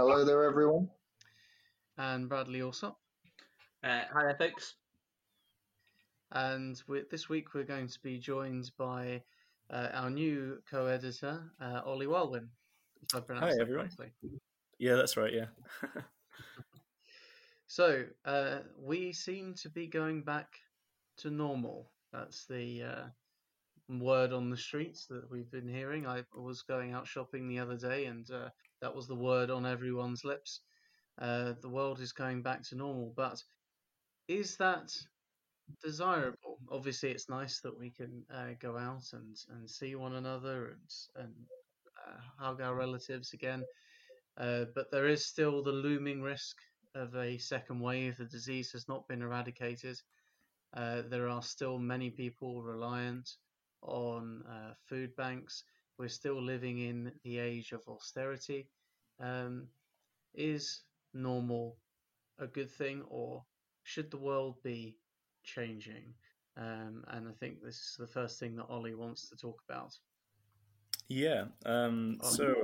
Hello there, everyone. And Bradley Alsop. Uh, hi there, folks. And this week we're going to be joined by uh, our new co-editor, uh, Ollie Walwyn. Hi, everyone. Correctly. Yeah, that's right. Yeah. so uh, we seem to be going back to normal. That's the uh, word on the streets that we've been hearing. I was going out shopping the other day, and uh, that was the word on everyone's lips. Uh, the world is going back to normal, but is that desirable? Obviously, it's nice that we can uh, go out and, and see one another and and uh, hug our relatives again, uh, but there is still the looming risk of a second wave. The disease has not been eradicated. Uh, there are still many people reliant on uh, food banks. We're still living in the age of austerity. Um, is normal a good thing, or should the world be changing? Um, and I think this is the first thing that Ollie wants to talk about. Yeah. Um, so,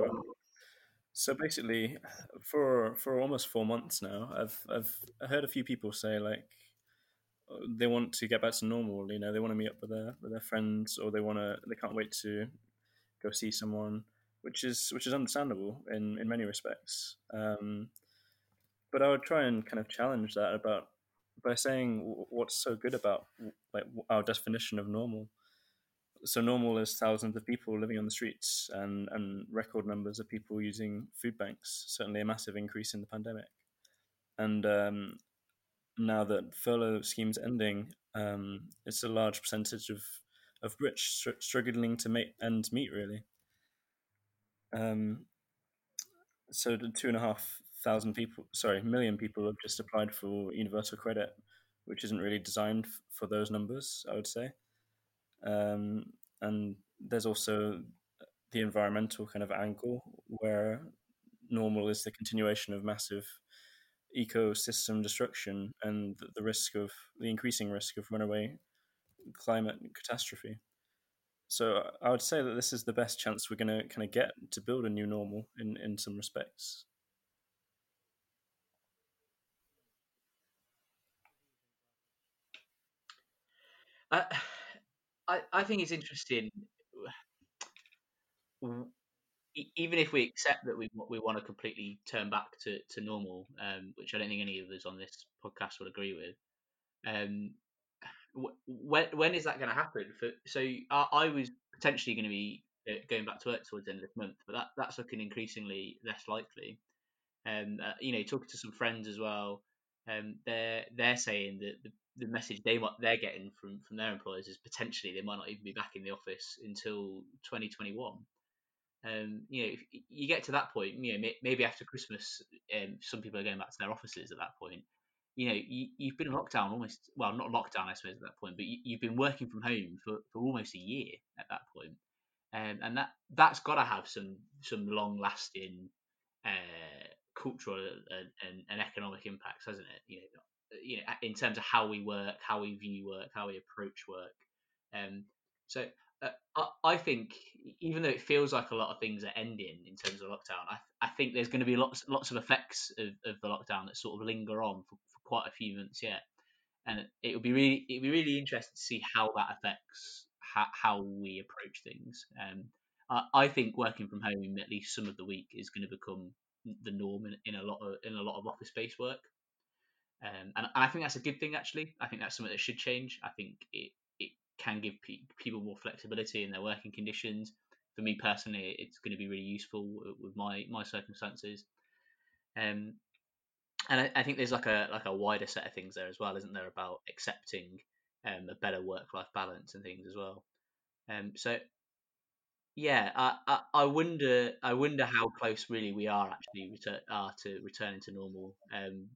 so basically, for for almost four months now, I've I've heard a few people say like they want to get back to normal. You know, they want to meet up with their with their friends, or they want to they can't wait to go see someone, which is which is understandable in in many respects. Um, but I would try and kind of challenge that about by saying what's so good about like our definition of normal. So normal is thousands of people living on the streets and, and record numbers of people using food banks. Certainly a massive increase in the pandemic. And um, now that furlough scheme's ending, um, it's a large percentage of of Brits str- struggling to make ends meet. Really, um, so the two and a half thousand people, sorry, million people have just applied for universal credit, which isn't really designed f- for those numbers, I would say. Um, and there's also the environmental kind of angle where normal is the continuation of massive ecosystem destruction and the risk of the increasing risk of runaway climate catastrophe. So I would say that this is the best chance we're going to kind of get to build a new normal in, in some respects. Uh, I I think it's interesting even if we accept that we we want to completely turn back to, to normal, um, which I don't think any of us on this podcast would agree with, um, when when is that going to happen? For so I, I was potentially going to be uh, going back to work towards the end of this month, but that that's looking increasingly less likely. Um, uh, you know, talking to some friends as well, um, they're they're saying that the, the message they they're getting from from their employers is potentially they might not even be back in the office until 2021. Um, you know, if you get to that point, you know, maybe after Christmas, um, some people are going back to their offices at that point. You know, you, have been in lockdown almost, well, not lockdown, I suppose, at that point, but you, have been working from home for, for almost a year at that point. Um, and that that's got to have some some long lasting uh, cultural and, and, and, economic impacts, hasn't it? You know, you know, in terms of how we work, how we view work, how we approach work. Um, so uh, I, I, think even though it feels like a lot of things are ending in terms of lockdown, I, I think there's going to be lots lots of effects of, of the lockdown that sort of linger on for quite a few months yet, and it will be really it will be really interesting to see how that affects how, how we approach things. Um, I, I think working from home at least some of the week is going to become the norm in, in a lot of in a lot of office based work. Um, and, and, I think that's a good thing. Actually, I think that's something that should change. I think it, it can give pe- people more flexibility in their working conditions. For me personally, it's going to be really useful with my my circumstances. Um, and I, I, think there's like a like a wider set of things there as well, isn't there, about accepting um, a better work life balance and things as well. Um, so yeah, I, I, I wonder I wonder how close really we are actually return, are to returning to normal. Um,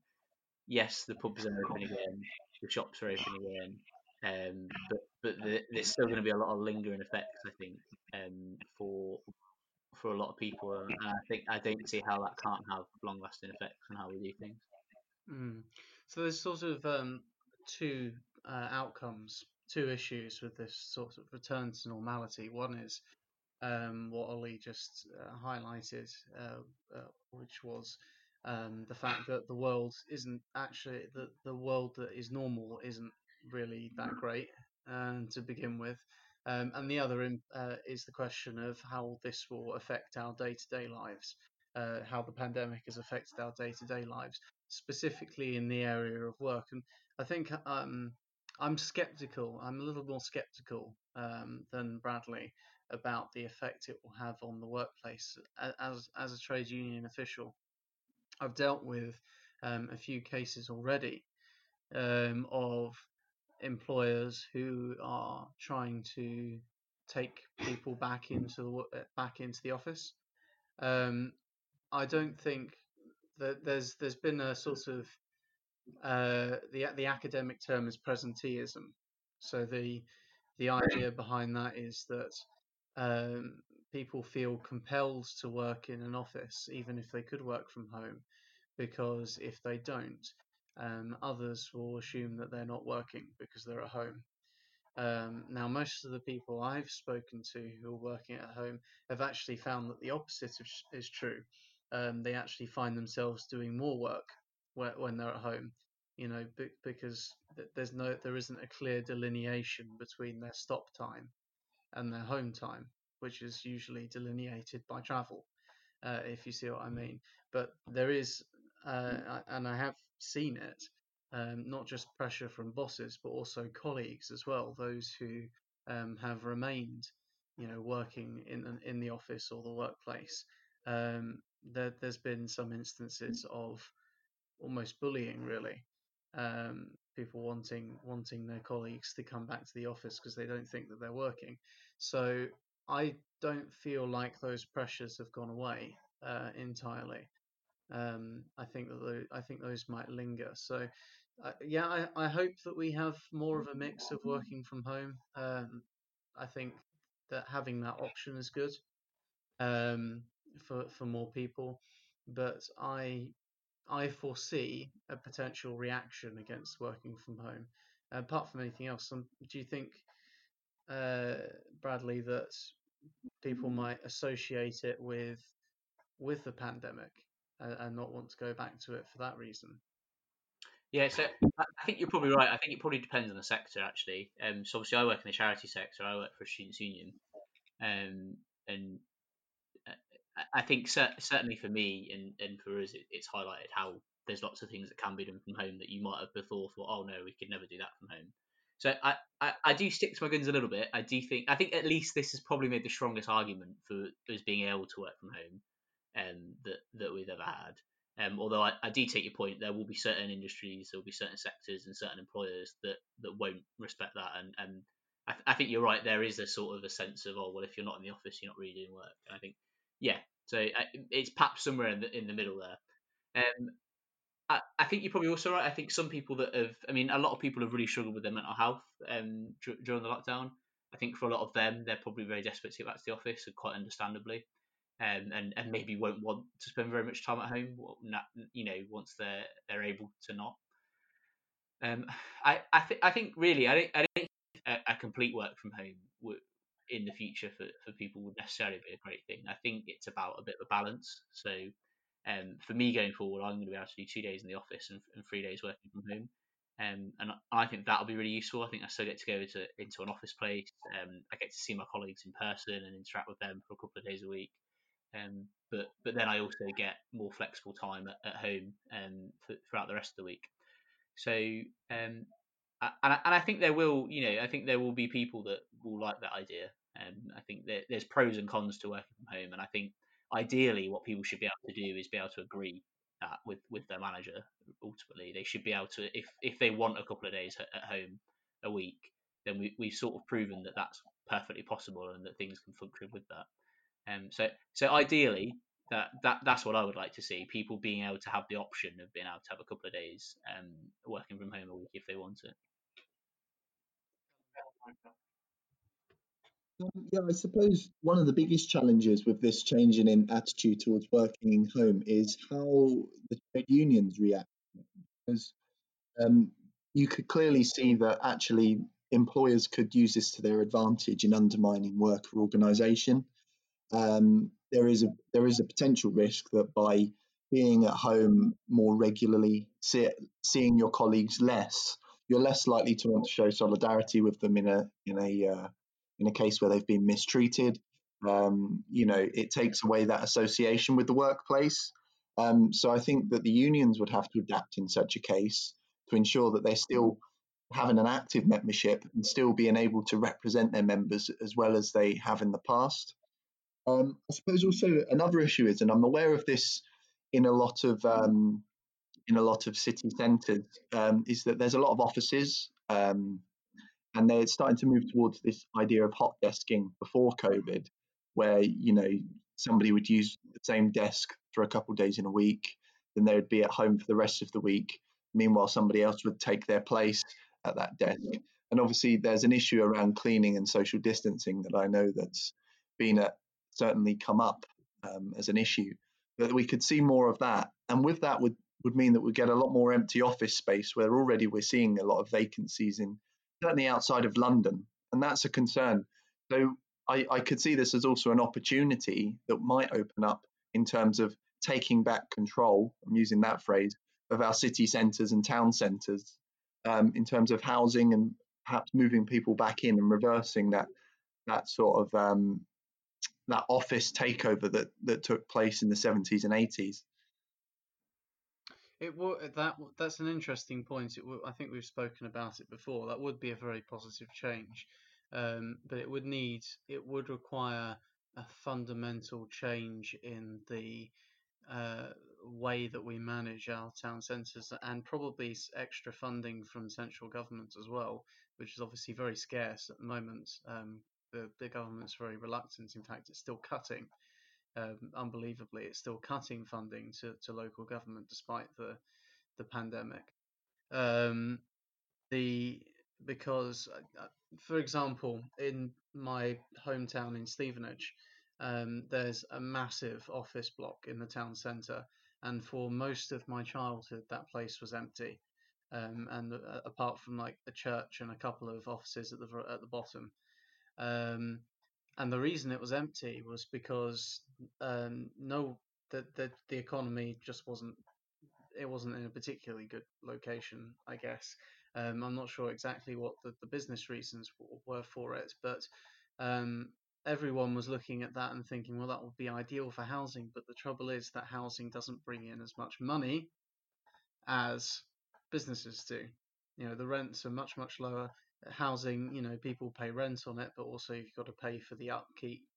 yes, the pubs are open again, the shops are open again, um, but but the, there's still going to be a lot of lingering effects, I think, um, for for a lot of people, and I think I don't see how that can't have long lasting effects on how we do things. Mm. So there's sort of um, two uh, outcomes, two issues with this sort of return to normality. One is um, what Ollie just uh, highlighted, uh, uh, which was um, the fact that the world isn't actually the the world that is normal isn't really that great um, to begin with. Um, and the other uh, is the question of how this will affect our day to day lives, uh, how the pandemic has affected our day to day lives, specifically in the area of work. And I think um, I'm skeptical, I'm a little more skeptical um, than Bradley about the effect it will have on the workplace as, as a trade union official. I've dealt with um, a few cases already um, of employers who are trying to take people back into the uh, back into the office. Um, I don't think that there's there's been a sort of uh, the the academic term is presenteeism. So the the idea behind that is that um, people feel compelled to work in an office even if they could work from home, because if they don't, um, others will assume that they're not working because they're at home. Um, now, most of the people I've spoken to who are working at home have actually found that the opposite is, is true. Um, they actually find themselves doing more work when they're at home, you know, because there's no, there isn't a clear delineation between their stop time and their home time, which is usually delineated by travel, uh, if you see what I mean. But there is, uh, and I have seen it, um, not just pressure from bosses, but also colleagues as well, those who um, have remained, you know, working in in the office or the workplace. Um, there, has been some instances of almost bullying, really. Um, people wanting wanting their colleagues to come back to the office because they don't think that they're working. So I don't feel like those pressures have gone away uh, entirely. Um, I think that those, I think those might linger. So, uh, yeah, I, I hope that we have more of a mix of working from home. Um, I think that having that option is good um, for for more people, but I I foresee a potential reaction against working from home. apart from anything else, um, do you think, uh, Bradley, that people might associate it with with the pandemic? And, and not want to go back to it for that reason. Yeah, so I think you're probably right. I think it probably depends on the sector actually. Um, so obviously I work in the charity sector. I work for a students' union, um, and uh, I think certainly for me and, and for us, it, it's highlighted how there's lots of things that can be done from home that you might have before thought, oh no, we could never do that from home. So I, I, I do stick to my guns a little bit. I do think I think at least this has probably made the strongest argument for us being able to work from home um, that that we've ever had. Um, although I, I, do take your point, there will be certain industries, there will be certain sectors and certain employers that, that won't respect that. And, and I, th- I, think you're right. There is a sort of a sense of, oh, well, if you're not in the office, you're not really doing work. And I think, yeah, so I, it's perhaps somewhere in the, in the middle there. Um, I, think you're probably also right. I think some people that have, I mean, a lot of people have really struggled with their mental health um, d- during the lockdown. I think for a lot of them, they're probably very desperate to get back to the office, and quite understandably um, and and maybe won't want to spend very much time at home. You know, once they're they're able to not. Um, I I think I think really I don't I don't think a, a complete work from home would, in the future for, for people would necessarily be a great thing. I think it's about a bit of a balance. So um, for me going forward, I'm going to be able to do two days in the office and, and three days working from home. Um, and I think that'll be really useful. I think I still get to go into into an office place. Um, I get to see my colleagues in person and interact with them for a couple of days a week. Um, but but then I also get more flexible time at, at home um, throughout the rest of the week. So um, and I, and I think there will you know I think there will be people that will like that idea. Um, I think there's pros and cons to working from home, and I think ideally what people should be able to do is be able to agree that with with their manager. Ultimately, they should be able to if if they want a couple of days at home a week, then we we've sort of proven that that's perfectly possible and that things can function with that. Um, so so ideally, that, that that's what I would like to see. People being able to have the option of being able to have a couple of days um, working from home a week if they want it. Um, yeah, I suppose one of the biggest challenges with this changing in attitude towards working in home is how the trade unions react. Because um, you could clearly see that actually employers could use this to their advantage in undermining worker organisation. Um, there is a there is a potential risk that by being at home more regularly, see, seeing your colleagues less, you're less likely to want to show solidarity with them in a in a uh, in a case where they've been mistreated. Um, you know, it takes away that association with the workplace. Um, so I think that the unions would have to adapt in such a case to ensure that they're still having an active membership and still being able to represent their members as well as they have in the past. Um, I suppose also another issue is, and I'm aware of this in a lot of um, in a lot of city centres, um, is that there's a lot of offices, um, and they're starting to move towards this idea of hot desking before COVID, where you know somebody would use the same desk for a couple of days in a week, then they would be at home for the rest of the week. Meanwhile, somebody else would take their place at that desk. And obviously, there's an issue around cleaning and social distancing that I know that's been a, certainly come up um, as an issue. That we could see more of that, and with that would would mean that we get a lot more empty office space where already we're seeing a lot of vacancies in certainly outside of London, and that's a concern. So I, I could see this as also an opportunity that might open up in terms of taking back control. I'm using that phrase of our city centres and town centres um, in terms of housing and perhaps moving people back in and reversing that that sort of um, that office takeover that that took place in the 70s and 80s. It would that that's an interesting point. It I think we've spoken about it before. That would be a very positive change, um, but it would need it would require a fundamental change in the uh, way that we manage our town centres and probably extra funding from central government as well, which is obviously very scarce at the moment. Um, the, the government's very reluctant. In fact, it's still cutting. Um, unbelievably, it's still cutting funding to, to local government despite the the pandemic. Um, the because, uh, for example, in my hometown in Stevenage, um, there's a massive office block in the town centre, and for most of my childhood, that place was empty. Um, and uh, apart from like a church and a couple of offices at the at the bottom, um, and the reason it was empty was because um, no, the, the the economy just wasn't it wasn't in a particularly good location, I guess. Um, I'm not sure exactly what the, the business reasons were for it, but um, everyone was looking at that and thinking, well, that would be ideal for housing. But the trouble is that housing doesn't bring in as much money as businesses do. You know, the rents are much, much lower. Housing, you know, people pay rent on it, but also you've got to pay for the upkeep.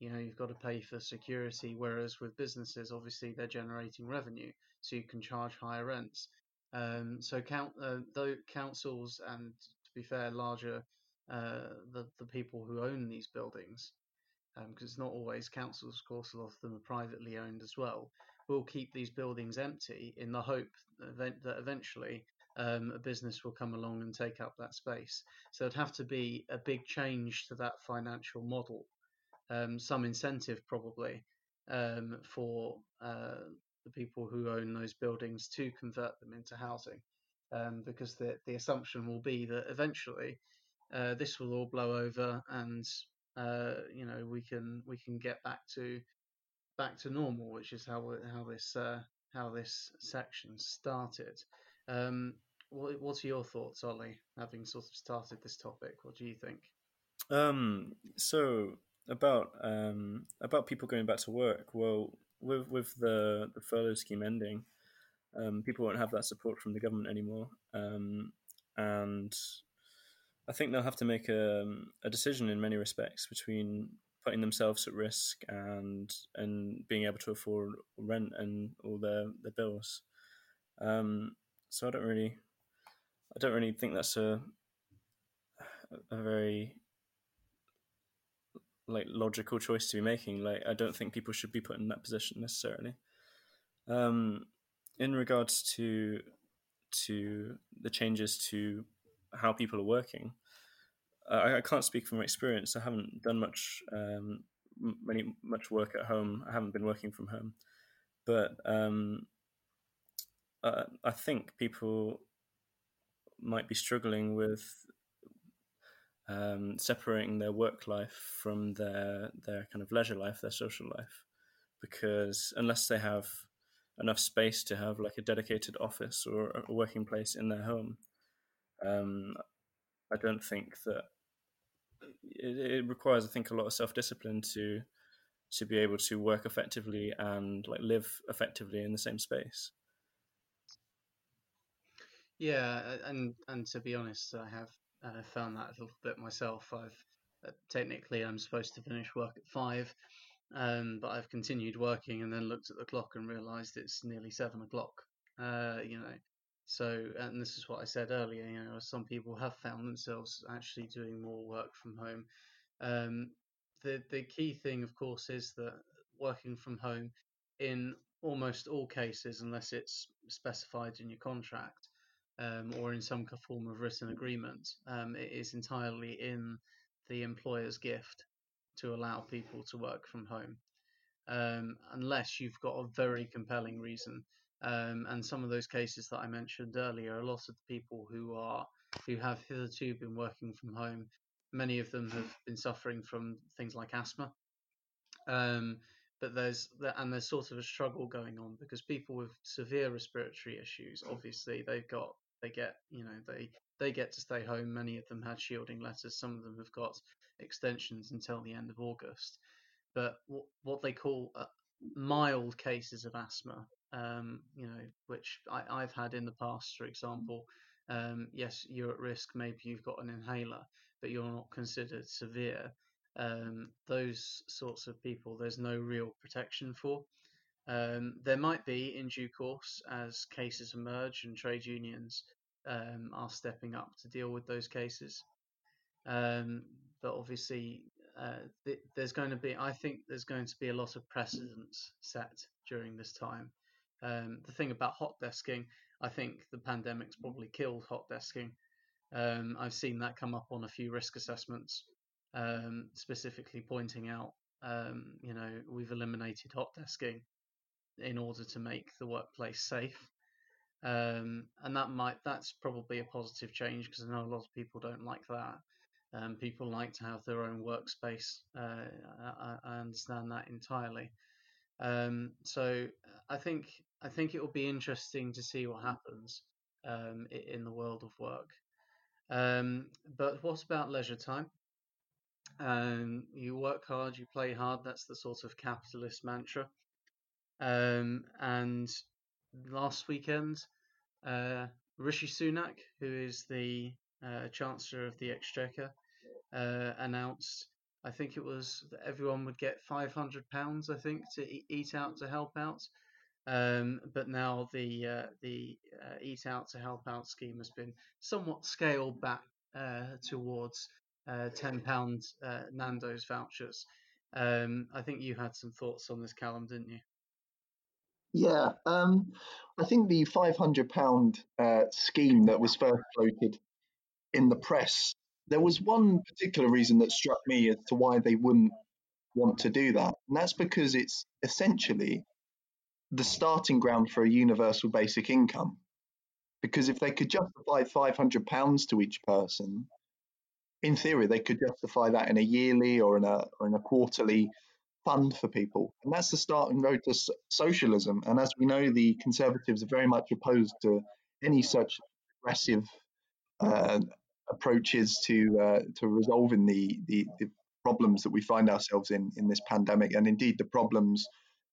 You know, you've got to pay for security. Whereas with businesses, obviously, they're generating revenue, so you can charge higher rents. Um, so count uh, though councils and to be fair, larger uh, the the people who own these buildings, because um, it's not always councils, of course, a lot of them are privately owned as well. Will keep these buildings empty in the hope that, that eventually um, a business will come along and take up that space. So it'd have to be a big change to that financial model, um, some incentive probably um, for uh, the people who own those buildings to convert them into housing, um, because the the assumption will be that eventually uh, this will all blow over and uh, you know we can we can get back to back to normal, which is how how this uh, how this section started. Um, what what are your thoughts, Ollie? Having sort of started this topic, what do you think? Um, so about um, about people going back to work. Well, with with the the furlough scheme ending, um, people won't have that support from the government anymore, um, and I think they'll have to make a, a decision in many respects between putting themselves at risk and and being able to afford rent and all their their bills. Um, so I don't really, I don't really think that's a a very like logical choice to be making. Like I don't think people should be put in that position necessarily. Um, in regards to to the changes to how people are working. I, I, can't speak from experience. I haven't done much um, many much work at home. I haven't been working from home, but um, uh, I think people might be struggling with um, separating their work life from their their kind of leisure life, their social life, because unless they have enough space to have like a dedicated office or a working place in their home, um, I don't think that it, it, requires, I think, a lot of self discipline to to be able to work effectively and like live effectively in the same space. Yeah, and and to be honest, I have uh, found that a little bit myself. I've uh, technically I'm supposed to finish work at five, um, but I've continued working and then looked at the clock and realised it's nearly seven o'clock. Uh, you know, so and this is what I said earlier. You know, some people have found themselves actually doing more work from home. Um, the the key thing, of course, is that working from home in almost all cases, unless it's specified in your contract, um, or in some form of written agreement, um, it is entirely in the employer's gift to allow people to work from home, um, unless you've got a very compelling reason. Um, and some of those cases that I mentioned earlier, a lot of the people who are who have hitherto been working from home, many of them have been suffering from things like asthma. Um, but there's and there's sort of a struggle going on because people with severe respiratory issues, obviously, they've got they get you know they they get to stay home. Many of them had shielding letters. Some of them have got extensions until the end of August. But what, what they call uh, mild cases of asthma, um, you know, which I, have had in the past, for example. Um, yes, you're at risk. Maybe you've got an inhaler, but you're not considered severe. Um, those sorts of people, there's no real protection for. Um, there might be in due course as cases emerge and trade unions um, are stepping up to deal with those cases. Um, but obviously, uh, th- there's going to be, I think, there's going to be a lot of precedents set during this time. Um, the thing about hot desking, I think the pandemic's probably killed hot desking. Um, I've seen that come up on a few risk assessments, um, specifically pointing out, you know, we've eliminated hot desking in order to make the workplace safe. Um, and that might that's probably a positive change because I know a lot of people don't like that. Um, people like to have their own workspace. Uh, I, I, understand that entirely. Um, so I think I think it will be interesting to see what happens um, in the world of work. Um, but what about leisure time? Um, you work hard, you play hard. That's the sort of capitalist mantra. Um, and last weekend, uh, Rishi Sunak, who is the uh, Chancellor of the Exchequer, uh, announced. I think it was that everyone would get five hundred pounds. I think to eat out to help out. Um, but now the uh, the uh, Eat Out to Help Out scheme has been somewhat scaled back uh, towards uh, ten pound uh, Nando's vouchers. Um, I think you had some thoughts on this, Callum, didn't you? Yeah, um, I think the £500 uh, scheme that was first floated in the press, there was one particular reason that struck me as to why they wouldn't want to do that. And that's because it's essentially the starting ground for a universal basic income. Because if they could justify £500 to each person, in theory, they could justify that in a yearly or in a, or in a quarterly fund for people. And that's the starting road to socialism. And as we know, the Conservatives are very much opposed to any such aggressive uh, approaches to uh, to resolving the, the, the problems that we find ourselves in in this pandemic, and indeed the problems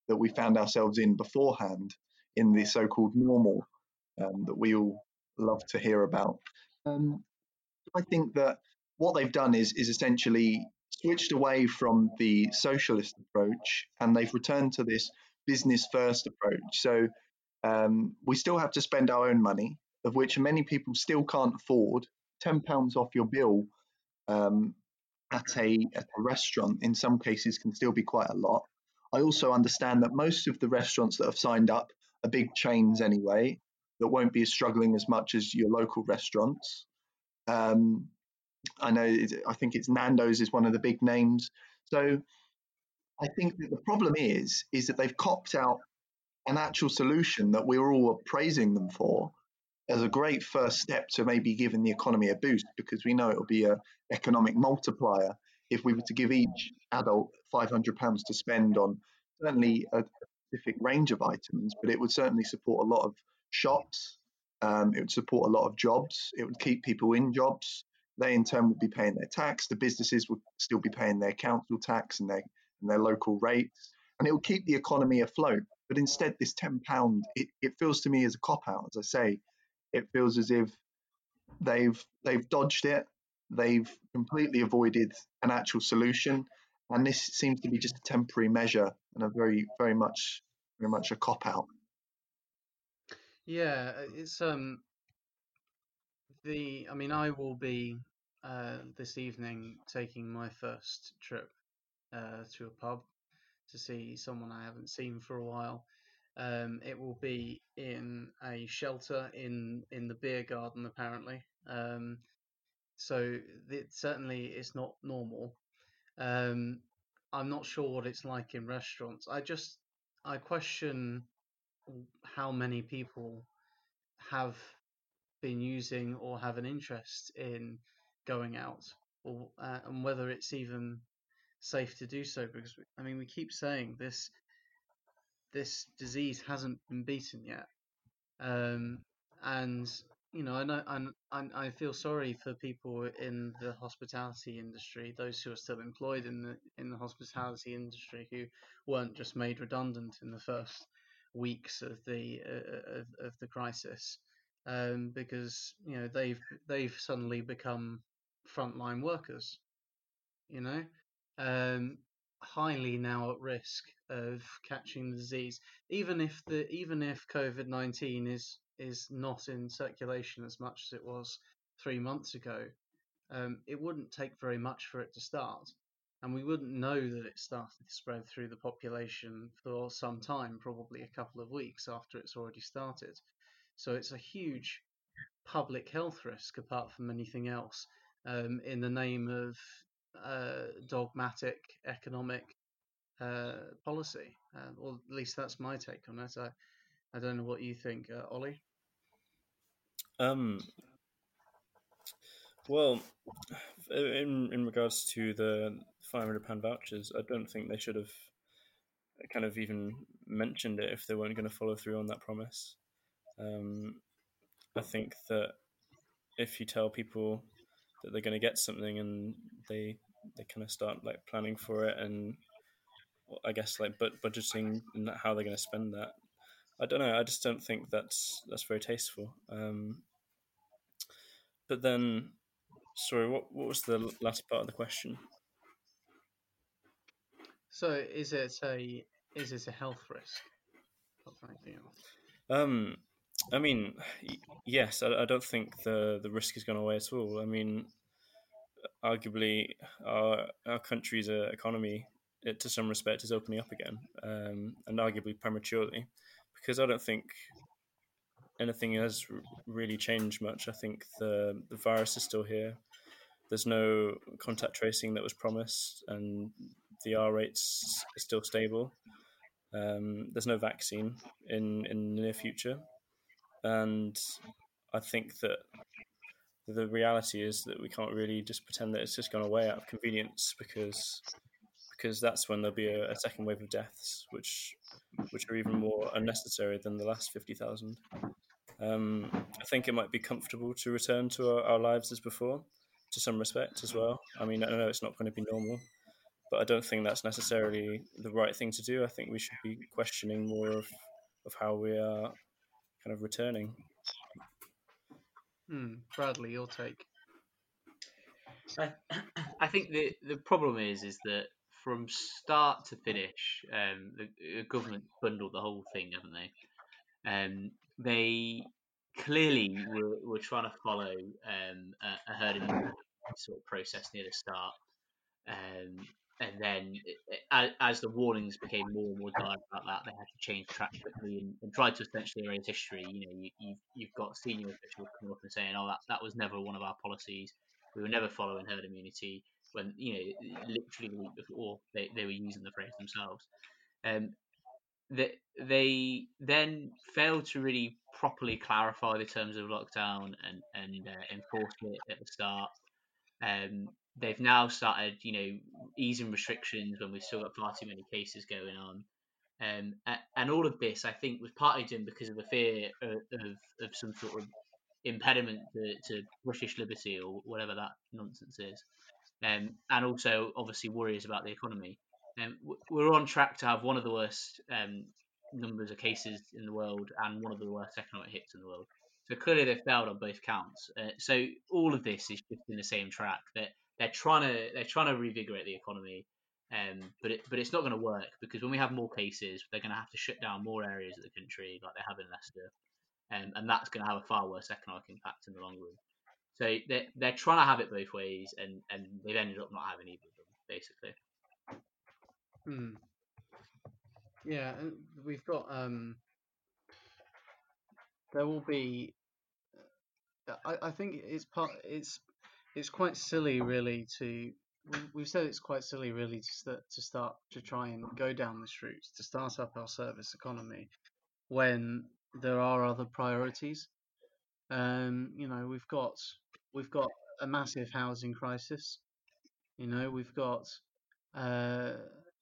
that we found ourselves in beforehand in the so-called normal um, that we all love to hear about. Um, I think that what they've done is is essentially switched away from the socialist approach and they've returned to this business first approach. So um, we still have to spend our own money, of which many people still can't afford. £10 off your bill um, at, a, at a restaurant, in some cases, can still be quite a lot. I also understand that most of the restaurants that have signed up are big chains anyway, that won't be struggling as much as your local restaurants. Um, I know I think it's Nando's is one of the big names. So I think that the problem is is that they've copped out an actual solution that we are all praising them for, as a great first step to maybe giving the economy a boost because we know it'll be an economic multiplier if we were to give each adult £500 to spend on certainly a specific range of items, but it would certainly support a lot of shops. Um, it would support a lot of jobs. It would keep people in jobs. They in turn would be paying their tax. The businesses would still be paying their council tax and their and their local rates, and it will keep the economy afloat. But instead, this ten pound, it, it feels to me as a cop out. As I say, it feels as if they've they've dodged it. They've completely avoided an actual solution, and this seems to be just a temporary measure and a very very much very much a cop out. Yeah, it's um the I mean I will be uh this evening taking my first trip uh to a pub to see someone I haven't seen for a while. Um, it will be in a shelter in in the beer garden apparently. Um, so it certainly is not normal. Um, I'm not sure what it's like in restaurants. I just I question how many people have been using or have an interest in going out, or uh, and whether it's even safe to do so. Because I mean, we keep saying this this disease hasn't been beaten yet, um, and you know, I know, I, I feel sorry for people in the hospitality industry, those who are still employed in the in the hospitality industry who weren't just made redundant in the first weeks of the uh, of, of the crisis, um, because you know they've they've suddenly become frontline workers, you know, um, highly now at risk of catching the disease, even if the even if COVID nineteen is is not in circulation as much as it was three months ago, um, it wouldn't take very much for it to start. And we wouldn't know that it started to spread through the population for some time, probably a couple of weeks after it's already started. So it's a huge public health risk, apart from anything else, um, in the name of uh, dogmatic economic uh, policy. Uh, or at least that's my take on it. I, I don't know what you think, uh, Ollie. Um, well, in in regards to the five hundred pound vouchers, I don't think they should have kind of even mentioned it if they weren't going to follow through on that promise. Um, I think that if you tell people that they're going to get something and they they kind of start like planning for it and I guess like but budgeting and how they're going to spend that. I don't know. I just don't think that's that's very tasteful. Um, but then, sorry, what what was the last part of the question? So, is it a is it a health risk? Um, I mean, yes. I, I don't think the the risk has gone away at all. I mean, arguably, our our country's uh, economy, it, to some respect, is opening up again, um, and arguably prematurely, because I don't think anything has really changed much. I think the the virus is still here. There's no contact tracing that was promised, and the R rates are still stable. Um, there's no vaccine in in the near future, and I think that the reality is that we can't really just pretend that it's just gone away out of convenience because because that's when there'll be a, a second wave of deaths, which which are even more unnecessary than the last fifty thousand. Um, I think it might be comfortable to return to our, our, lives as before, to some respect as well. I mean, I know it's not going to be normal, but I don't think that's necessarily the right thing to do. I think we should be questioning more of, of how we are kind of returning. Hmm. Bradley, your take. I, I think the the problem is is that from start to finish, um, the, the government bundled the whole thing, haven't they? Um, they clearly were, were trying to follow um, a, a herd immunity sort of process near the start. Um, and then, as, the warnings became more and more dire about that, they had to change track quickly and, and try to essentially erase history. You know, you, you've, you've got senior officials coming up and saying, "Oh, that that was never one of our policies. We were never following herd immunity." When you know, literally the week before, they, they were using the phrase themselves. Um, they, they then failed to really properly clarify the terms of lockdown and and uh, enforce it at the start. Um, they've now started, you know, easing restrictions when we've still got far too many cases going on. Um, and all of this, I think, was partly done because of a fear of, of, some sort of impediment to, to, British liberty or whatever that nonsense is. Um, and also, obviously, worries about the economy. Um, we're on track to have one of the worst um, numbers of cases in the world and one of the worst economic hits in the world. So clearly, they've failed on both counts. Uh, so all of this is just in the same track that they're trying to they're trying to revigorate the economy um, but it, but it's not going to work because when we have more cases, they're going to have to shut down more areas of the country, like they have in Leicester, um, and that's going to have a far worse economic impact in the long run. So they're they're trying to have it both ways, and and they've ended up not having either of them, basically. Hmm. Yeah, and we've got um. There will be. I, I think it's part. It's it's quite silly, really, to we've said it's quite silly, really, to start, to start to try and go down this route to start up our service economy when there are other priorities. Um, you know, we've got we've got a massive housing crisis. You know, we've got uh,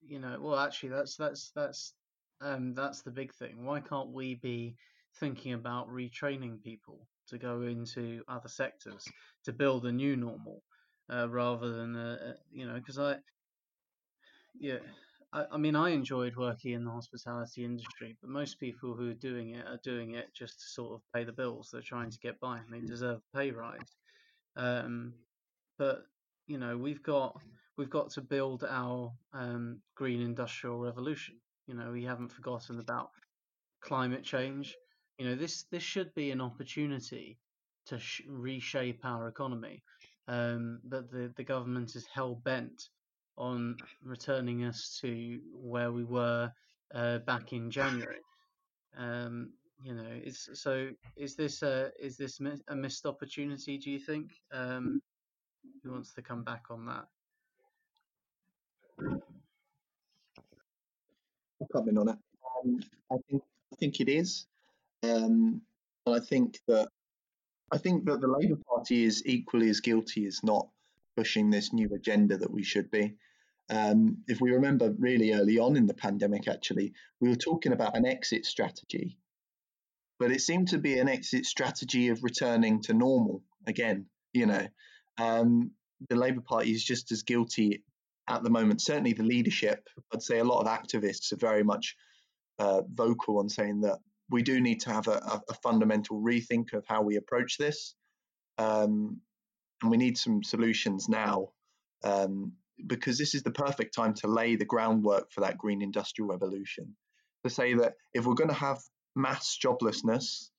you know, well, actually, that's that's that's um, that's the big thing. Why can't we be thinking about retraining people to go into other sectors to build a new normal? uh, rather than uh, uh you know because I yeah I, I mean I enjoyed working in the hospitality industry, but most people who are doing it are doing it just to sort of pay the bills. They're trying to get by and they deserve a pay rise. Um, but you know we've got we've got to build our um, green industrial revolution. You know we haven't forgotten about climate change. You know this this should be an opportunity to sh- reshape our economy um, but the, the government is hell bent on returning us to where we were uh, back in January. Um, you know, it's so. Is this a is this a missed opportunity? Do you think? Um, who wants to come back on that? I'll come in on it. Um, I think I think it is, um, and I think that I think that the Labour Party is equally as guilty as not pushing this new agenda that we should be. Um, if we remember really early on in the pandemic, actually, we were talking about an exit strategy, but it seemed to be an exit strategy of returning to normal again. You know, um, the Labour Party is just as guilty at the moment. Certainly, the leadership. I'd say a lot of activists are very much uh, vocal on saying that we do need to have a, a fundamental rethink of how we approach this. Um, and we need some solutions now um, because this is the perfect time to lay the groundwork for that green industrial revolution. To say that if we're going to have mass joblessness,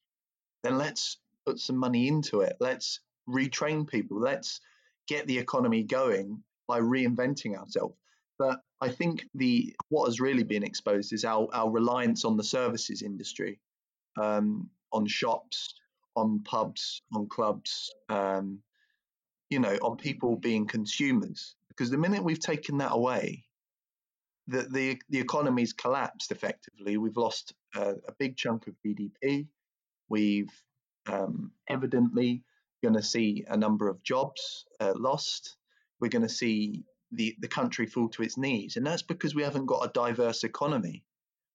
then let's put some money into it. Let's retrain people. Let's get the economy going by reinventing ourselves. But I think the what has really been exposed is our, our reliance on the services industry, um, on shops, on pubs, on clubs, um, you know, on people being consumers. Because the minute we've taken that away, the the, the economy's collapsed effectively. We've lost a, big chunk of GDP. We've um, evidently going to see a number of jobs uh, lost. We're going to see the, the country fall to its knees. And that's because we haven't got a diverse economy.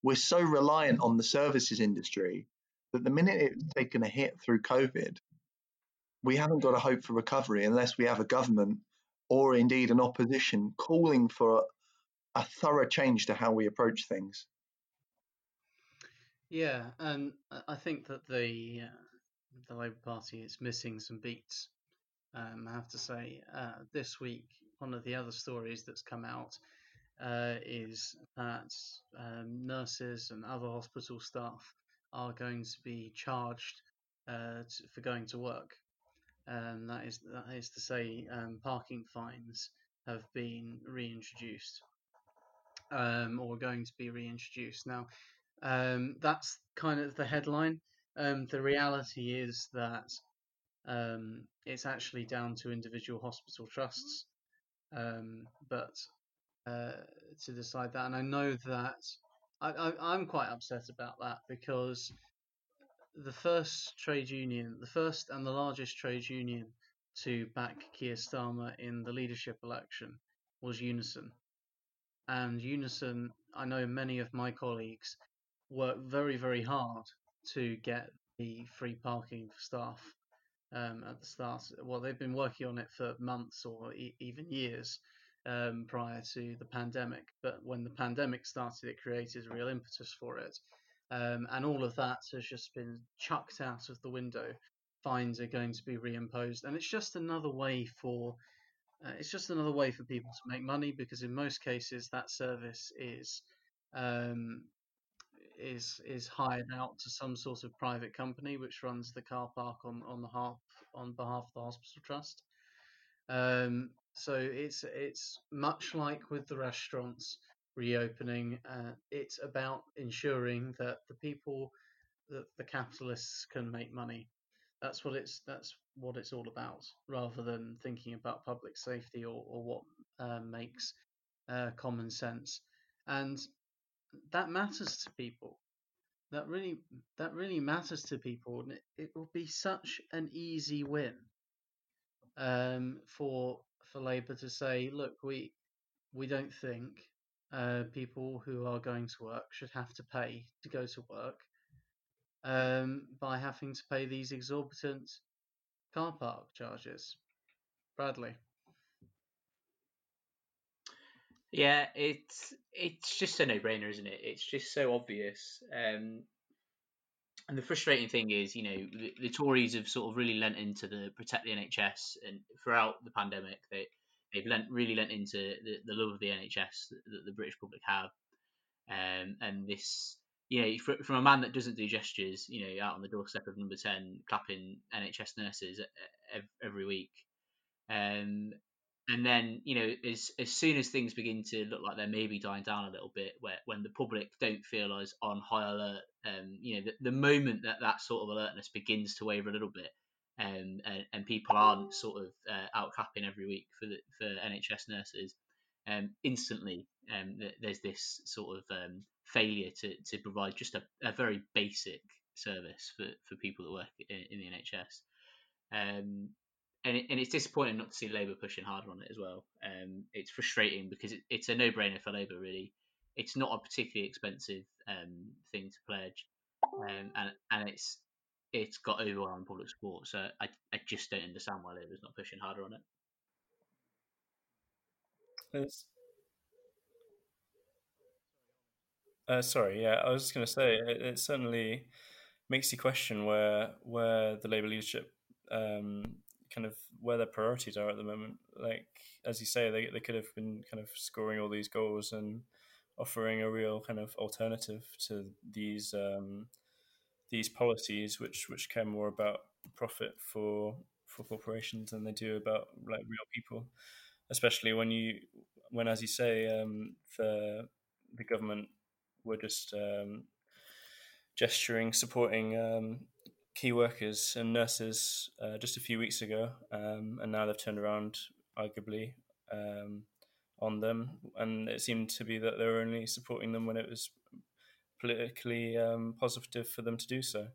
We're so reliant on the services industry that the minute it's taken a hit through COVID, we haven't got a hope for recovery unless we have a government or indeed an opposition calling for a, a thorough change to how we approach things. Yeah, and I think that the uh, the Labour Party is missing some beats. Um, I have to say, uh, this week one of the other stories that's come out uh, is that um, nurses and other hospital staff are going to be charged uh, to, for going to work. Um, that is that is to say, um, parking fines have been reintroduced, um, or going to be reintroduced. Now, um, that's kind of the headline. Um, the reality is that it's actually down to individual hospital trusts um, but uh, to decide that. And I know that I, I, I'm quite upset about that because the first trade union, the first and the largest trade union to back Keir Starmer in the leadership election was Unison. And Unison, I know many of my colleagues worked very, very hard to get the free parking for staff um, at the start. Well, they've been working on it for months or e- even years um, prior to the pandemic. But when the pandemic started, it created a real impetus for it. Um, and all of that has just been chucked out of the window. Fines are going to be reimposed, and it's just another way for uh, it's just another way for people to make money because in most cases that service is um, is is hired out to some sort of private company which runs the car park on on the half on behalf of the hospital trust. Um, so it's it's much like with the restaurants reopening. Uh, it's about ensuring that the people that the capitalists can make money. That's what it's that's what it's all about, rather than thinking about public safety or, or what uh, makes uh, common sense. And that matters to people. That really that really matters to people, and it, it will be such an easy win um, for for Labour to say, look, we we don't think uh, people who are going to work should have to pay to go to work um, by having to pay these exorbitant car park charges. Bradley. Yeah, it's it's just a no-brainer, isn't it? It's just so obvious. Um, and the frustrating thing is, you know, the, the, Tories have sort of really lent into the protect the NHS, and throughout the pandemic, they they've lent really lent into the, the love of the NHS that, that the British public have, um, and this, you know, for, from a man that doesn't do gestures, you know, out on the doorstep of Number Ten, clapping NHS nurses every week, um, and then you know as as soon as things begin to look like they're maybe dying down a little bit where when the public don't feel as on high alert um you know the, the moment that that sort of alertness begins to waver a little bit um, and, and people aren't sort of uh, out clapping every week for the, for NHS nurses um instantly um there's this sort of um failure to to provide just a, a very basic service for for people that work in, in the NHS um and, it, and it's disappointing not to see Labour pushing harder on it as well. Um, it's frustrating because it, it's a no-brainer for Labour. Really, it's not a particularly expensive um, thing to pledge, um, and and it's it's got overwhelming public support. So I I just don't understand why Labour's not pushing harder on it. Uh, sorry, yeah, I was just going to say it, it, certainly makes you question where where the Labour leadership um, kind of where their priorities are at the moment. Like as you say, they they could have been kind of scoring all these goals and offering a real kind of alternative to these um, these policies, which which care more about profit for for corporations than they do about like real people. Especially when you when, as you say, um, the the government were just um, gesturing, supporting um, key workers and nurses uh, just a few weeks ago, um, and now they've turned around, arguably, um, on them. And it seemed to be that they were only supporting them when it was politically um, positive for them to do so,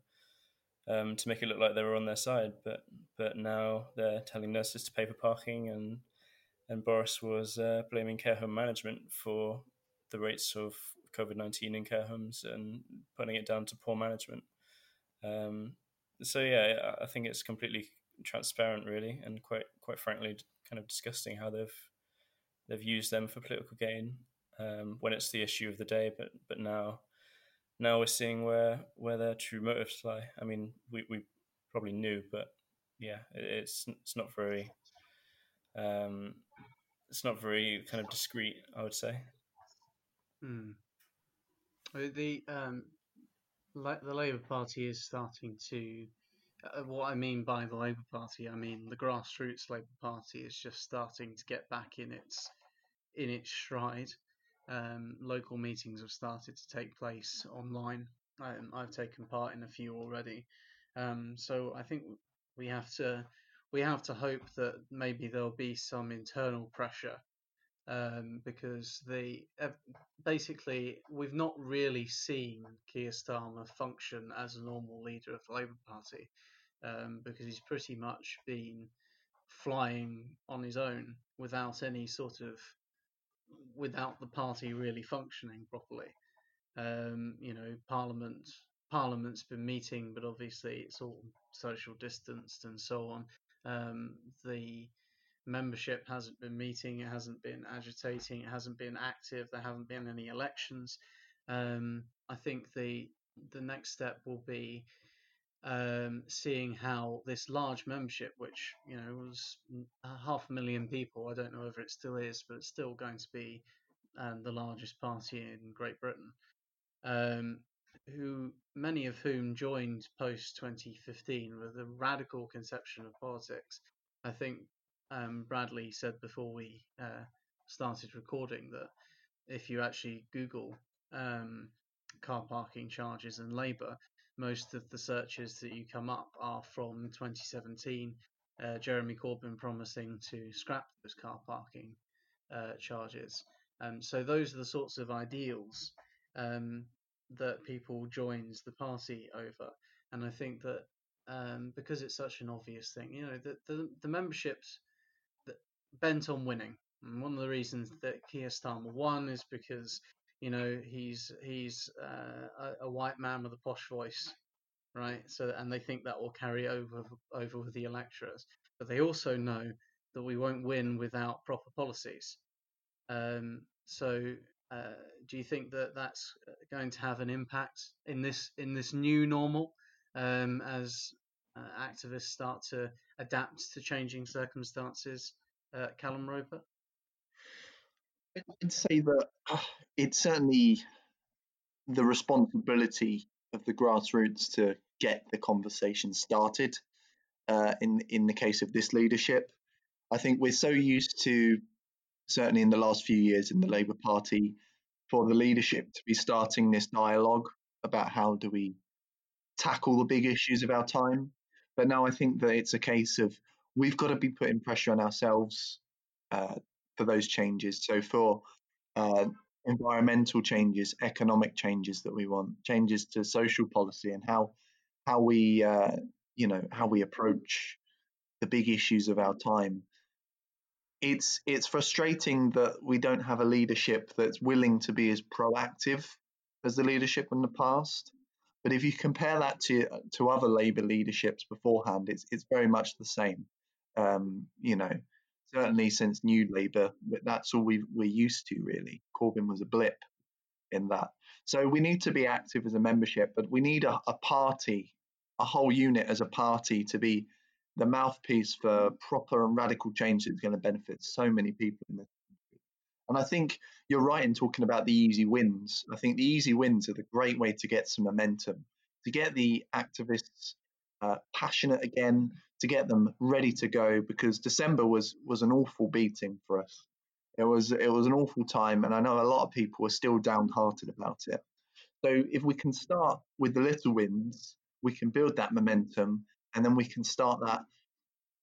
um, to make it look like they were on their side. But but now they're telling nurses to pay for parking, and and Boris was uh, blaming care home management for the rates of COVID nineteen in care homes and putting it down to poor management. Um, so yeah, I think it's completely transparent, really, and quite quite frankly, kind of disgusting how they've they've used them for political gain um, when it's the issue of the day. But but now now we're seeing where where their true motives lie. I mean, we we probably knew, but yeah, it's it's not very um, it's not very kind of discreet, I would say. Hmm. The um, the Labour Party is starting to. Uh, what I mean by the Labour Party, I mean the grassroots Labour Party is just starting to get back in its in its stride. Um, local meetings have started to take place online. Um, I've taken part in a few already, um, so I think we have to we have to hope that maybe there'll be some internal pressure um, because they uh, basically we've not really seen Keir Starmer function as a normal leader of the Labour Party um, because he's pretty much been flying on his own without any sort of without the party really functioning properly. Um, you know, Parliament Parliament's been meeting, but obviously it's all social distanced and so on. Um, the membership hasn't been meeting, it hasn't been agitating, it hasn't been active, there haven't been any elections. Um, I think the the next step will be um, seeing how this large membership, which you know was half a million people, I don't know whether it still is, but it's still going to be um, the largest party in Great Britain, um, who many of whom joined post 2015 with a radical conception of politics. I think um, Bradley said before we uh, started recording that if you actually Google um, car parking charges and Labour, most of the searches that you come up are from 2017. Uh, Jeremy Corbyn promising to scrap those car parking uh, charges. Um, so those are the sorts of ideals um, that people joins the party over, and I think that um, because it's such an obvious thing, you know, the the, the memberships bent on winning. And one of the reasons that Keir Starmer won is because you know he's he's uh, a, a, white man with a posh voice, right? So and they think that will carry over over with the electorate, but they also know that we won't win without proper policies. Um, so uh, do you think that that's going to have an impact in this in this new normal um, as uh, activists start to adapt to changing circumstances uh, Callum Roper? I'd say that uh, it's certainly the responsibility of the grassroots to get the conversation started. Uh, in in the case of this leadership, I think we're so used to, certainly in the last few years in the Labour Party, for the leadership to be starting this dialogue about how do we tackle the big issues of our time. But now I think that it's a case of we've got to be putting pressure on ourselves uh, for those changes. So for uh, environmental changes, economic changes that we want, changes to social policy, and how how we uh, you know how we approach the big issues of our time. It's it's frustrating that we don't have a leadership that's willing to be as proactive as the leadership in the past. But if you compare that to to other Labour leaderships beforehand, it's it's very much the same. Um, you know, certainly since New Labour, that's all we we're used to really. Corbyn was a blip in that. So we need to be active as a membership, but we need a, a party, a whole unit as a party to be the mouthpiece for proper and radical change that's going to benefit so many people in this country. And I think you're right in talking about the easy wins. I think the easy wins are the great way to get some momentum, to get the activists uh, passionate again, to get them ready to go because December was was an awful beating for us. It was it was an awful time, and I know a lot of people are still downhearted about it. So if we can start with the little wins, we can build that momentum, and then we can start that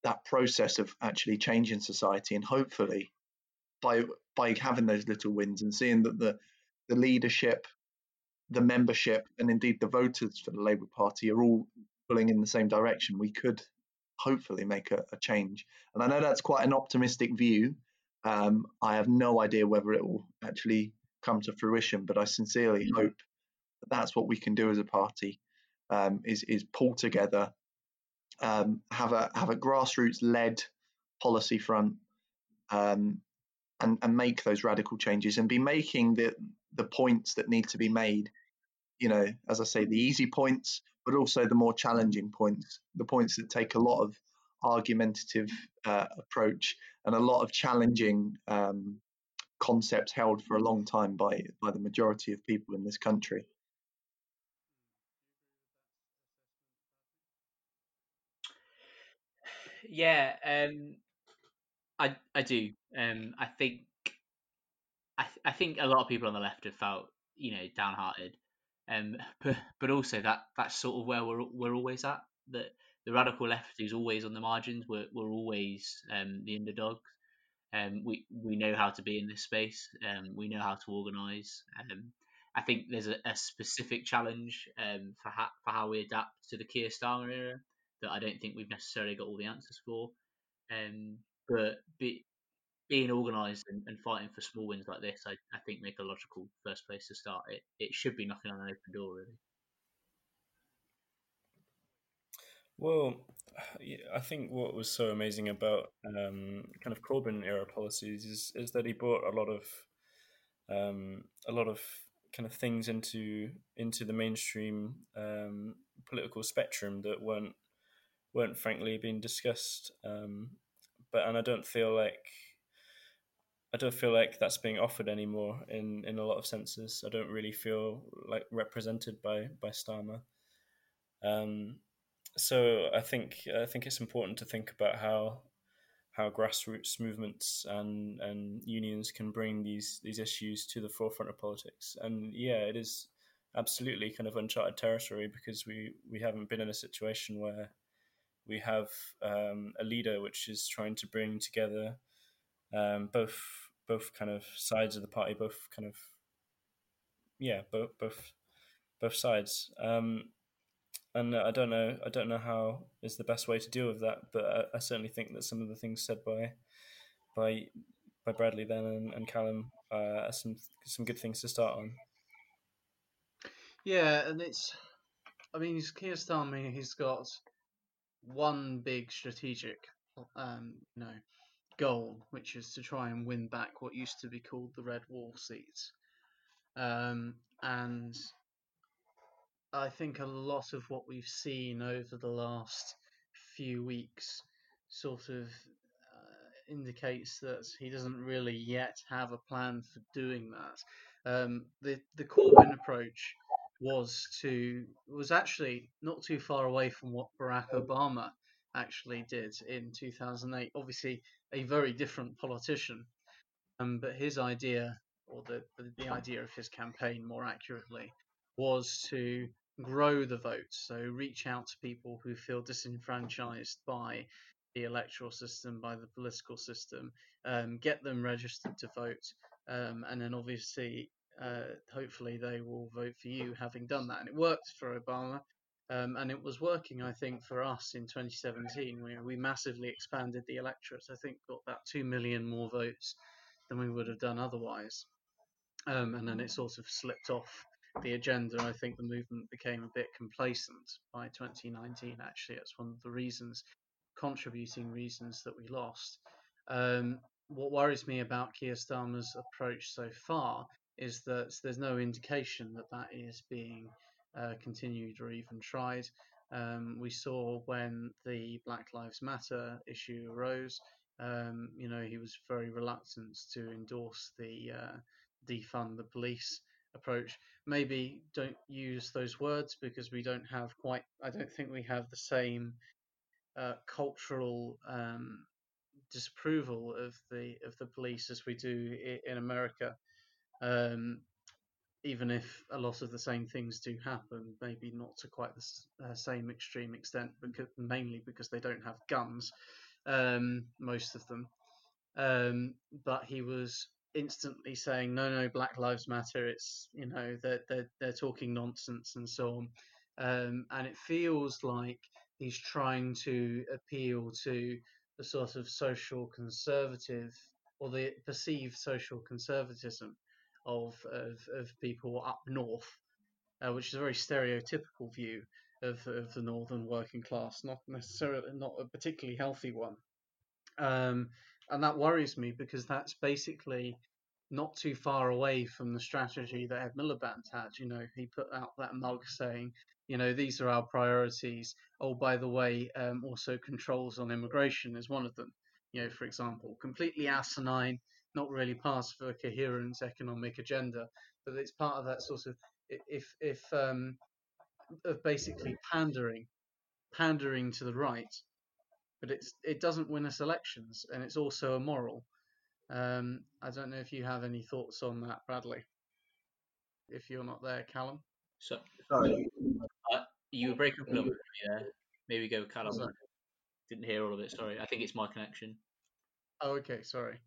that process of actually changing society, and hopefully by by having those little wins and seeing that the the leadership, the membership, and indeed the voters for the Labour Party are all pulling in the same direction, we could hopefully make a, a change. And I know that's quite an optimistic view. Um, I have no idea whether it will actually come to fruition, but I sincerely mm-hmm. hope that that's what we can do as a party um, is is pull together, um, have a have a grassroots led policy front, um, and and make those radical changes and be making the the points that need to be made. You know, as I say, the easy points, but also the more challenging points, the points that take a lot of argumentative uh, approach and a lot of challenging um, concepts held for a long time by by the majority of people in this country. Yeah, um, I I do. Um, I think I I think a lot of people on the left have felt you know downhearted um, but, but also that that's sort of where we're we're always at. That the radical left is always on the margins. We're we're always um, the underdogs. Um, we we know how to be in this space. Um, we know how to organise. Um, I think there's a, a specific challenge um, for how for how we adapt to the Keir Starmer era that I don't think we've necessarily got all the answers for. Um, but be, being organised and, and, fighting for small wins like this, I, I think make a logical first place to start. It it should be knocking on an open door, really. Well, I think what was so amazing about um, kind of Corbyn era policies is is that he brought a lot of um, a lot of kind of things into into the mainstream um, political spectrum that weren't weren't frankly being discussed. Um, but and I don't feel like I don't feel like that's being offered anymore in, in a lot of senses. I don't really feel like represented by by Starmer. Um, so I think I think it's important to think about how how grassroots movements and and unions can bring these these issues to the forefront of politics. And yeah, it is absolutely kind of uncharted territory because we we haven't been in a situation where we have um, a leader which is trying to bring together um, both both kind of sides of the party, both kind of yeah, both both both sides. Um, and I don't know, I don't know how is the best way to deal with that, but I, I certainly think that some of the things said by by by Bradley then and, and Callum uh, are some some good things to start on. Yeah, and it's, I mean, he's Keir Starmer. He's got one big strategic, um, you know, goal, which is to try and win back what used to be called the Red Wall seats. Um, and I think a lot of what we've seen over the last few weeks sort of uh, indicates that he doesn't really yet have a plan for doing that. Um, the the Corbyn approach was to was actually not too far away from what Barack Obama actually did in 2008. Obviously, a very different politician, um, but his idea, or the, the, idea of his campaign, more accurately, was to grow the vote. So reach out to people who feel disenfranchised by the electoral system, by the political system, um, get them registered to vote, um, and then obviously, uh, hopefully, they will vote for you having done that. And it worked for Obama. Um, and it was working, I think, for us in 2017. We, we massively expanded the electorate. I think got about 2 million more votes than we would have done otherwise. Um, and then it sort of slipped off the agenda. I think the movement became a bit complacent by 2019, actually. That's one of the reasons, contributing reasons that we lost. Um, what worries me about Keir Starmer's approach so far is that there's no indication that that is being uh, continued or even tried. Um, we saw when the Black Lives Matter issue arose, um, you know, he was very reluctant to endorse the uh, defund the police approach. Maybe don't use those words because we don't have quite, I don't think we have the same uh, cultural um, disapproval of the of the police as we do in America. Um, even if a lot of the same things do happen, maybe not to quite the uh, same extreme extent, because mainly because they don't have guns, um, most of them. Um, but he was instantly saying, "No, no, Black Lives Matter. It's you know they're they're, they're talking nonsense and so on." Um, and it feels like he's trying to appeal to the sort of social conservative or the perceived social conservatism of of, of people up north, uh, which is a very stereotypical view of, of the northern working class, not necessarily not a particularly healthy one. Um, and that worries me because that's basically not too far away from the strategy that Ed Miliband had. You know, he put out that mug saying, you know, these are our priorities. Oh, by the way, um, also controls on immigration is one of them. You know, for example, completely asinine, not really part of a coherent economic agenda, but it's part of that sort of if if um, of basically pandering, pandering to the right, but it's it doesn't win us elections, and it's also immoral. Um, I don't know if you have any thoughts on that, Bradley. If you're not there, Callum. So, sorry, uh, you were breaking up a little bit there. Maybe go, Callum. Didn't hear all of it. Sorry, I think it's my connection. Oh, okay. Sorry.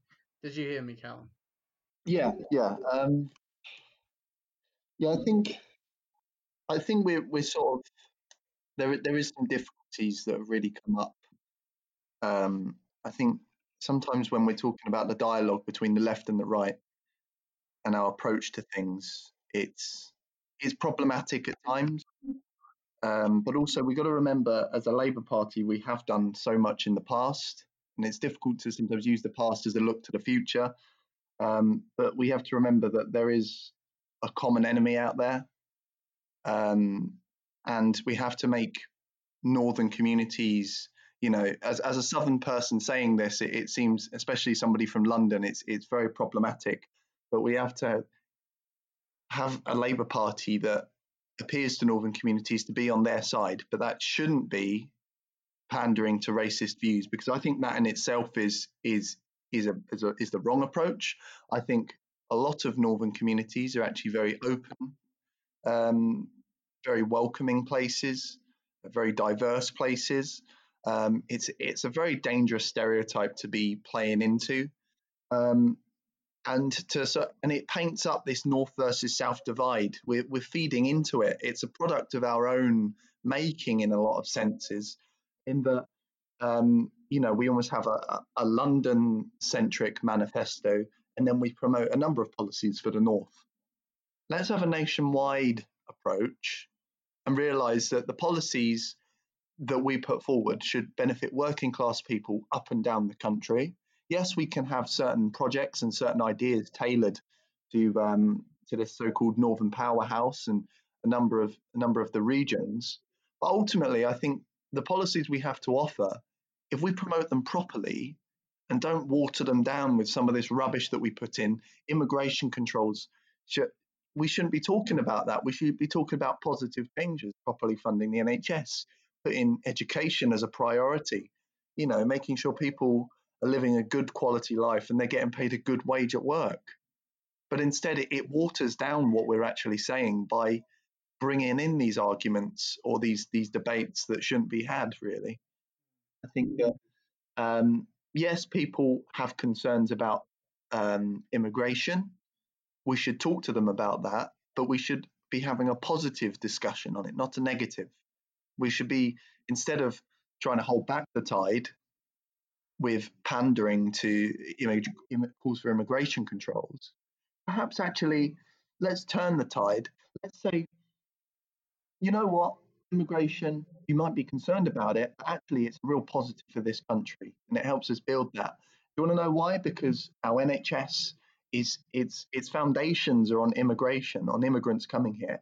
Did you hear me, Callum? Yeah, yeah, um, yeah. I think I think we're we're sort of there. There is some difficulties that have really come up. Um, I think sometimes when we're talking about the dialogue between the left and the right and our approach to things, it's it's problematic at times. Um, but also, we've got to remember, as a Labour Party, we have done so much in the past, and it's difficult to sometimes use the past as a look to the future. Um, but we have to remember that there is a common enemy out there, um, and we have to make northern communities. You know, as as a southern person saying this, it, it seems, especially somebody from London, it's it's very problematic. But we have to have a Labour Party that appears to northern communities to be on their side, but that shouldn't be pandering to racist views because I think that in itself is is is a, is, a, is the wrong approach. I think a lot of northern communities are actually very open, um, very welcoming places, very diverse places. Um, it's it's a very dangerous stereotype to be playing into. Um, and to and it paints up this north versus south divide. We're, we're feeding into it. It's a product of our own making in a lot of senses. In that, um, you know, we almost have a, a London centric manifesto, and then we promote a number of policies for the north. Let's have a nationwide approach and realize that the policies that we put forward should benefit working class people up and down the country yes, we can have certain projects and certain ideas tailored to um, to this so-called northern powerhouse and a number of a number of the regions. But ultimately, I think the policies we have to offer, if we promote them properly and don't water them down with some of this rubbish that we put in, immigration controls, we shouldn't be talking about that. We should be talking about positive changes, properly funding the NHS, putting education as a priority, you know, making sure people are living a good quality life and they're getting paid a good wage at work. But instead, it, it waters down what we're actually saying by bringing in these arguments or these these debates that shouldn't be had. Really, I think that um, yes, people have concerns about um, immigration. We should talk to them about that, but we should be having a positive discussion on it, not a negative. We should be instead of trying to hold back the tide, with pandering to you know calls for immigration controls, perhaps actually let's turn the tide. Let's say, you know what, immigration, you might be concerned about it, but actually it's a real positive for this country and it helps us build that. You want to know why? Because our NHS is its its foundations are on immigration, on immigrants coming here.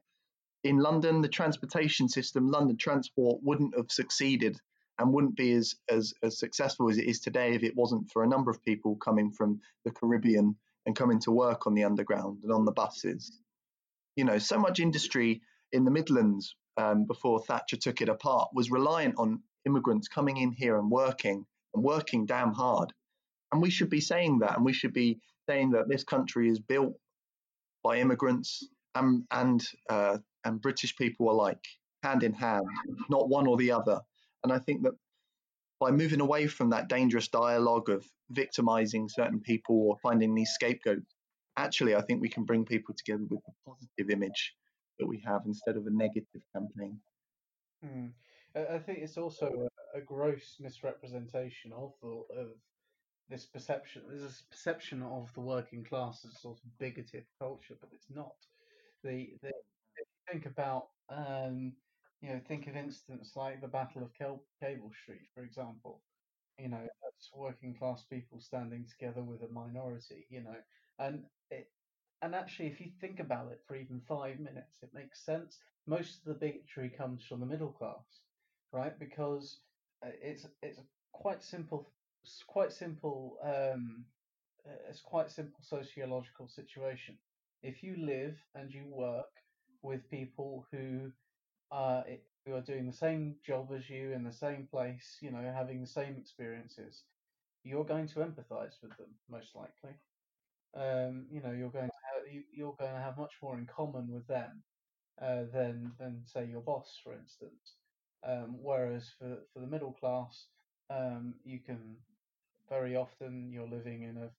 In London, the transportation system, London Transport, wouldn't have succeeded and wouldn't be as, as, as successful as it is today if it wasn't for a number of people coming from the Caribbean and coming to work on the underground and on the buses. You know, so much industry in the Midlands um, before Thatcher took it apart was reliant on immigrants coming in here and working and working damn hard. And we should be saying that, and we should be saying that this country is built by immigrants and and uh, and British people alike, hand in hand, not one or the other. And I think that by moving away from that dangerous dialogue of victimizing certain people or finding these scapegoats, actually, I think we can bring people together with a positive image that we have instead of a negative campaign. Hmm. I think it's also a, a gross misrepresentation of the, of this perception. There's a perception of the working class as a sort of bigoted culture, but it's not. The, the if you think about um, you know, think of incidents like the Battle of Cable Street, for example. You know, that's working class people standing together with a minority. You know, and it, and actually, if you think about it for even five minutes, it makes sense. Most of the bigotry comes from the middle class, right? Because uh, it's it's a quite simple, quite simple. Um, uh, it's quite simple sociological situation. If you live and you work with people who uh, who are doing the same job as you in the same place, you know, having the same experiences, you're going to empathise with them most likely. Um, you know, you're going you, you're going to have much more in common with them uh, than than say your boss, for instance. Um, whereas for for the middle class, um, you can very often you're living in a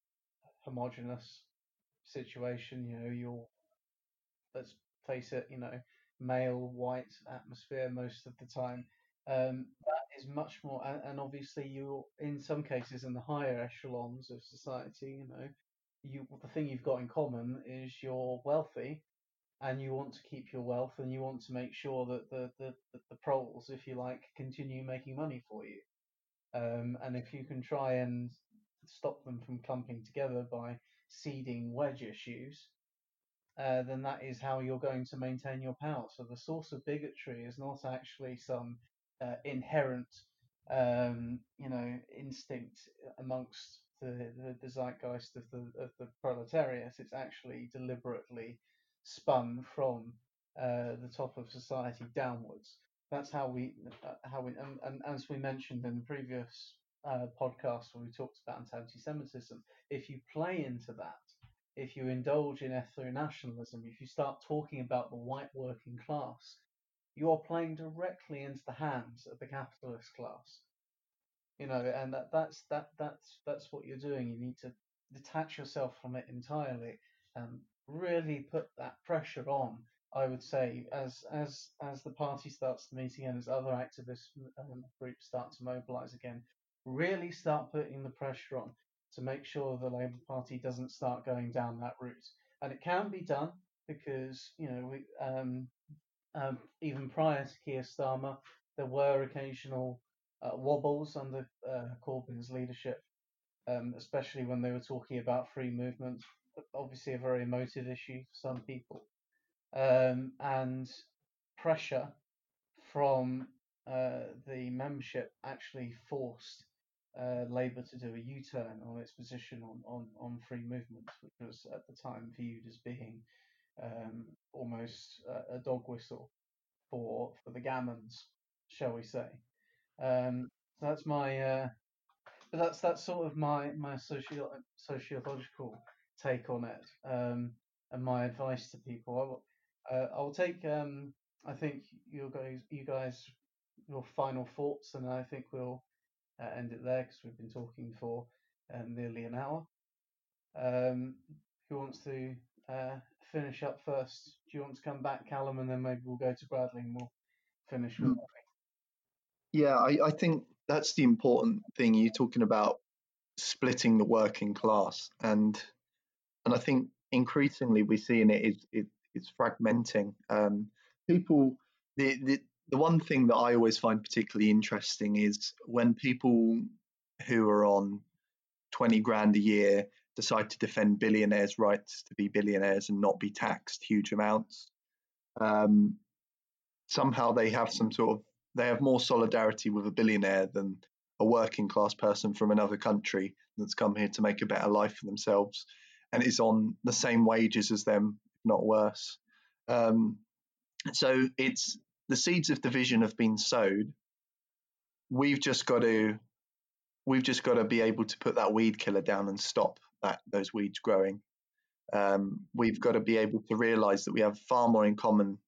homogenous situation. You know, you're let's face it, you know, male white atmosphere most of the time. Um, that is much more, and, and obviously you're in some cases in the higher echelons of society. You know, you the thing you've got in common is you're wealthy, and you want to keep your wealth, and you want to make sure that the the, the, the proles, if you like, continue making money for you. Um, and if you can try and stop them from clumping together by seeding wedge issues, uh, then that is how you're going to maintain your power. So the source of bigotry is not actually some uh, inherent, um, you know, instinct amongst the, the, zeitgeist of the of the proletariat. It's actually deliberately spun from uh, the top of society downwards. That's how we uh, how we and, and as we mentioned in the previous uh, podcast where we talked about anti-Semitism, if you play into that, if you indulge in ethno-nationalism, if you start talking about the white working class, you are playing directly into the hands of the capitalist class. You know, and that, that's that that's that's what you're doing. You need to detach yourself from it entirely and really put that pressure on. I would say as as as the party starts to meet again, as other activist um, groups start to mobilise again, really start putting the pressure on to make sure the Labour Party doesn't start going down that route. And it can be done because you know we um, um, even prior to Keir Starmer, there were occasional uh, wobbles under uh, Corbyn's leadership, um, especially when they were talking about free movement. Obviously, a very emotive issue for some people, um, and pressure from uh, the membership actually forced uh, Labour to do a U-turn on its position on, on, on free movement, which was at the time viewed as being um, almost a, a, dog whistle for for the gammons, shall we say? Um, so that's my, uh, but that's that's sort of my my socio- sociological take on it, um, and my advice to people. I will, uh, I will take. Um, I think you guys, you guys, your final thoughts, and I think we'll uh, end it there because we've been talking for um, nearly an hour. Um, who wants to uh, finish up first? Do you want to come back, Callum, and then maybe we'll go to Bradley and we'll finish with. Yeah, I, I think that's the important thing. You're talking about splitting the working class, and and I think increasingly we're seeing it is it, it's fragmenting. Um, people, the, the the one thing that I always find particularly interesting is when people who are on 20 grand a year decide to defend billionaires' rights to be billionaires and not be taxed huge amounts. Um, somehow they have some sort of they have more solidarity with a billionaire than a working class person from another country that's come here to make a better life for themselves and is on the same wages as them, not worse. Um, so it's the seeds of division have been sowed. We've just got to we've just got to be able to put that weed killer down and stop that those weeds growing. Um, we've got to be able to realise that we have far more in common.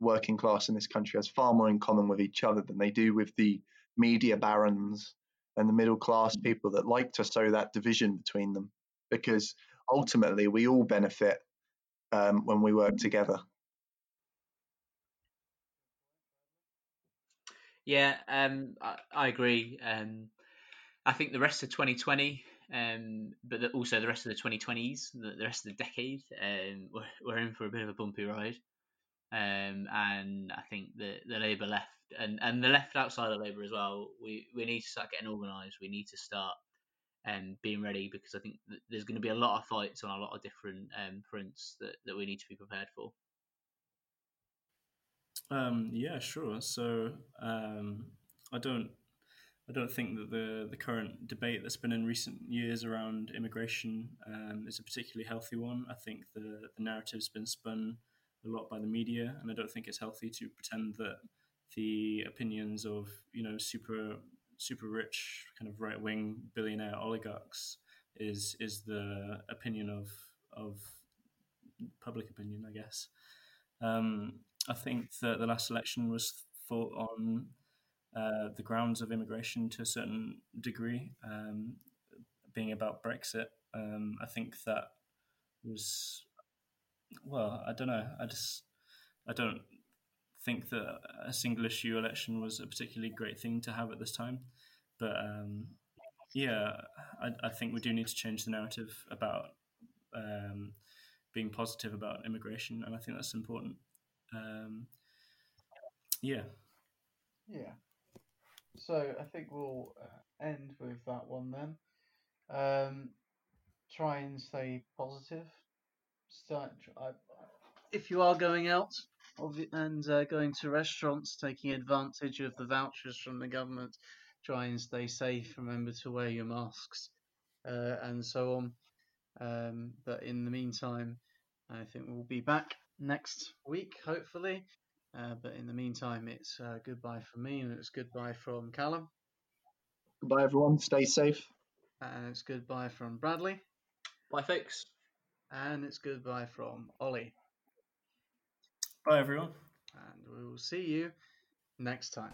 Working class in this country has far more in common with each other than they do with the media barons and the middle class people that like to sow that division between them. Because ultimately, we all benefit um, when we work together. Yeah, um, I, I, agree. Um, I think the rest of 2020 um, but the, also the rest of the 2020s, the, the rest of the decade, um, we're, we're, in for a bit of a bumpy ride. Um, and I think the, the Labour left and, and the left outside of Labour as well, we, we need to start getting organised. We need to start um, being ready because I think there's going to be a lot of fights on a lot of different um, fronts that, that we need to be prepared for. Um, yeah, sure. So um, I don't I don't think that the the current debate that's been in recent years around immigration um, is a particularly healthy one. I think the the narrative's been spun a lot by the media, and I don't think it's healthy to pretend that the opinions of you know super super rich kind of right wing billionaire oligarchs is is the opinion of of public opinion, I guess. Um, I think that the last election was fought on uh, the grounds of immigration to a certain degree, um, being about Brexit. Um, I think that was well, I don't know. I just I don't think that a single issue election was a particularly great thing to have at this time. But um, yeah, I, I, think we do need to change the narrative about um, being positive about immigration, and I think that's important. Um, yeah. Yeah. So I think we'll uh, end with that one then. Um, try and stay positive. Start. I, if you are going out and uh, going to restaurants, taking advantage of the vouchers from the government, try and stay safe. Remember to wear your masks uh, and so on. Um, but in the meantime, I think we'll be back next week, hopefully. Uh, but in the meantime, it's uh, goodbye from me, and it's goodbye from Callum. Goodbye, everyone. Stay safe. And it's goodbye from Bradley. Bye, folks. And it's goodbye from Ollie. Bye, everyone. And we will see you next time.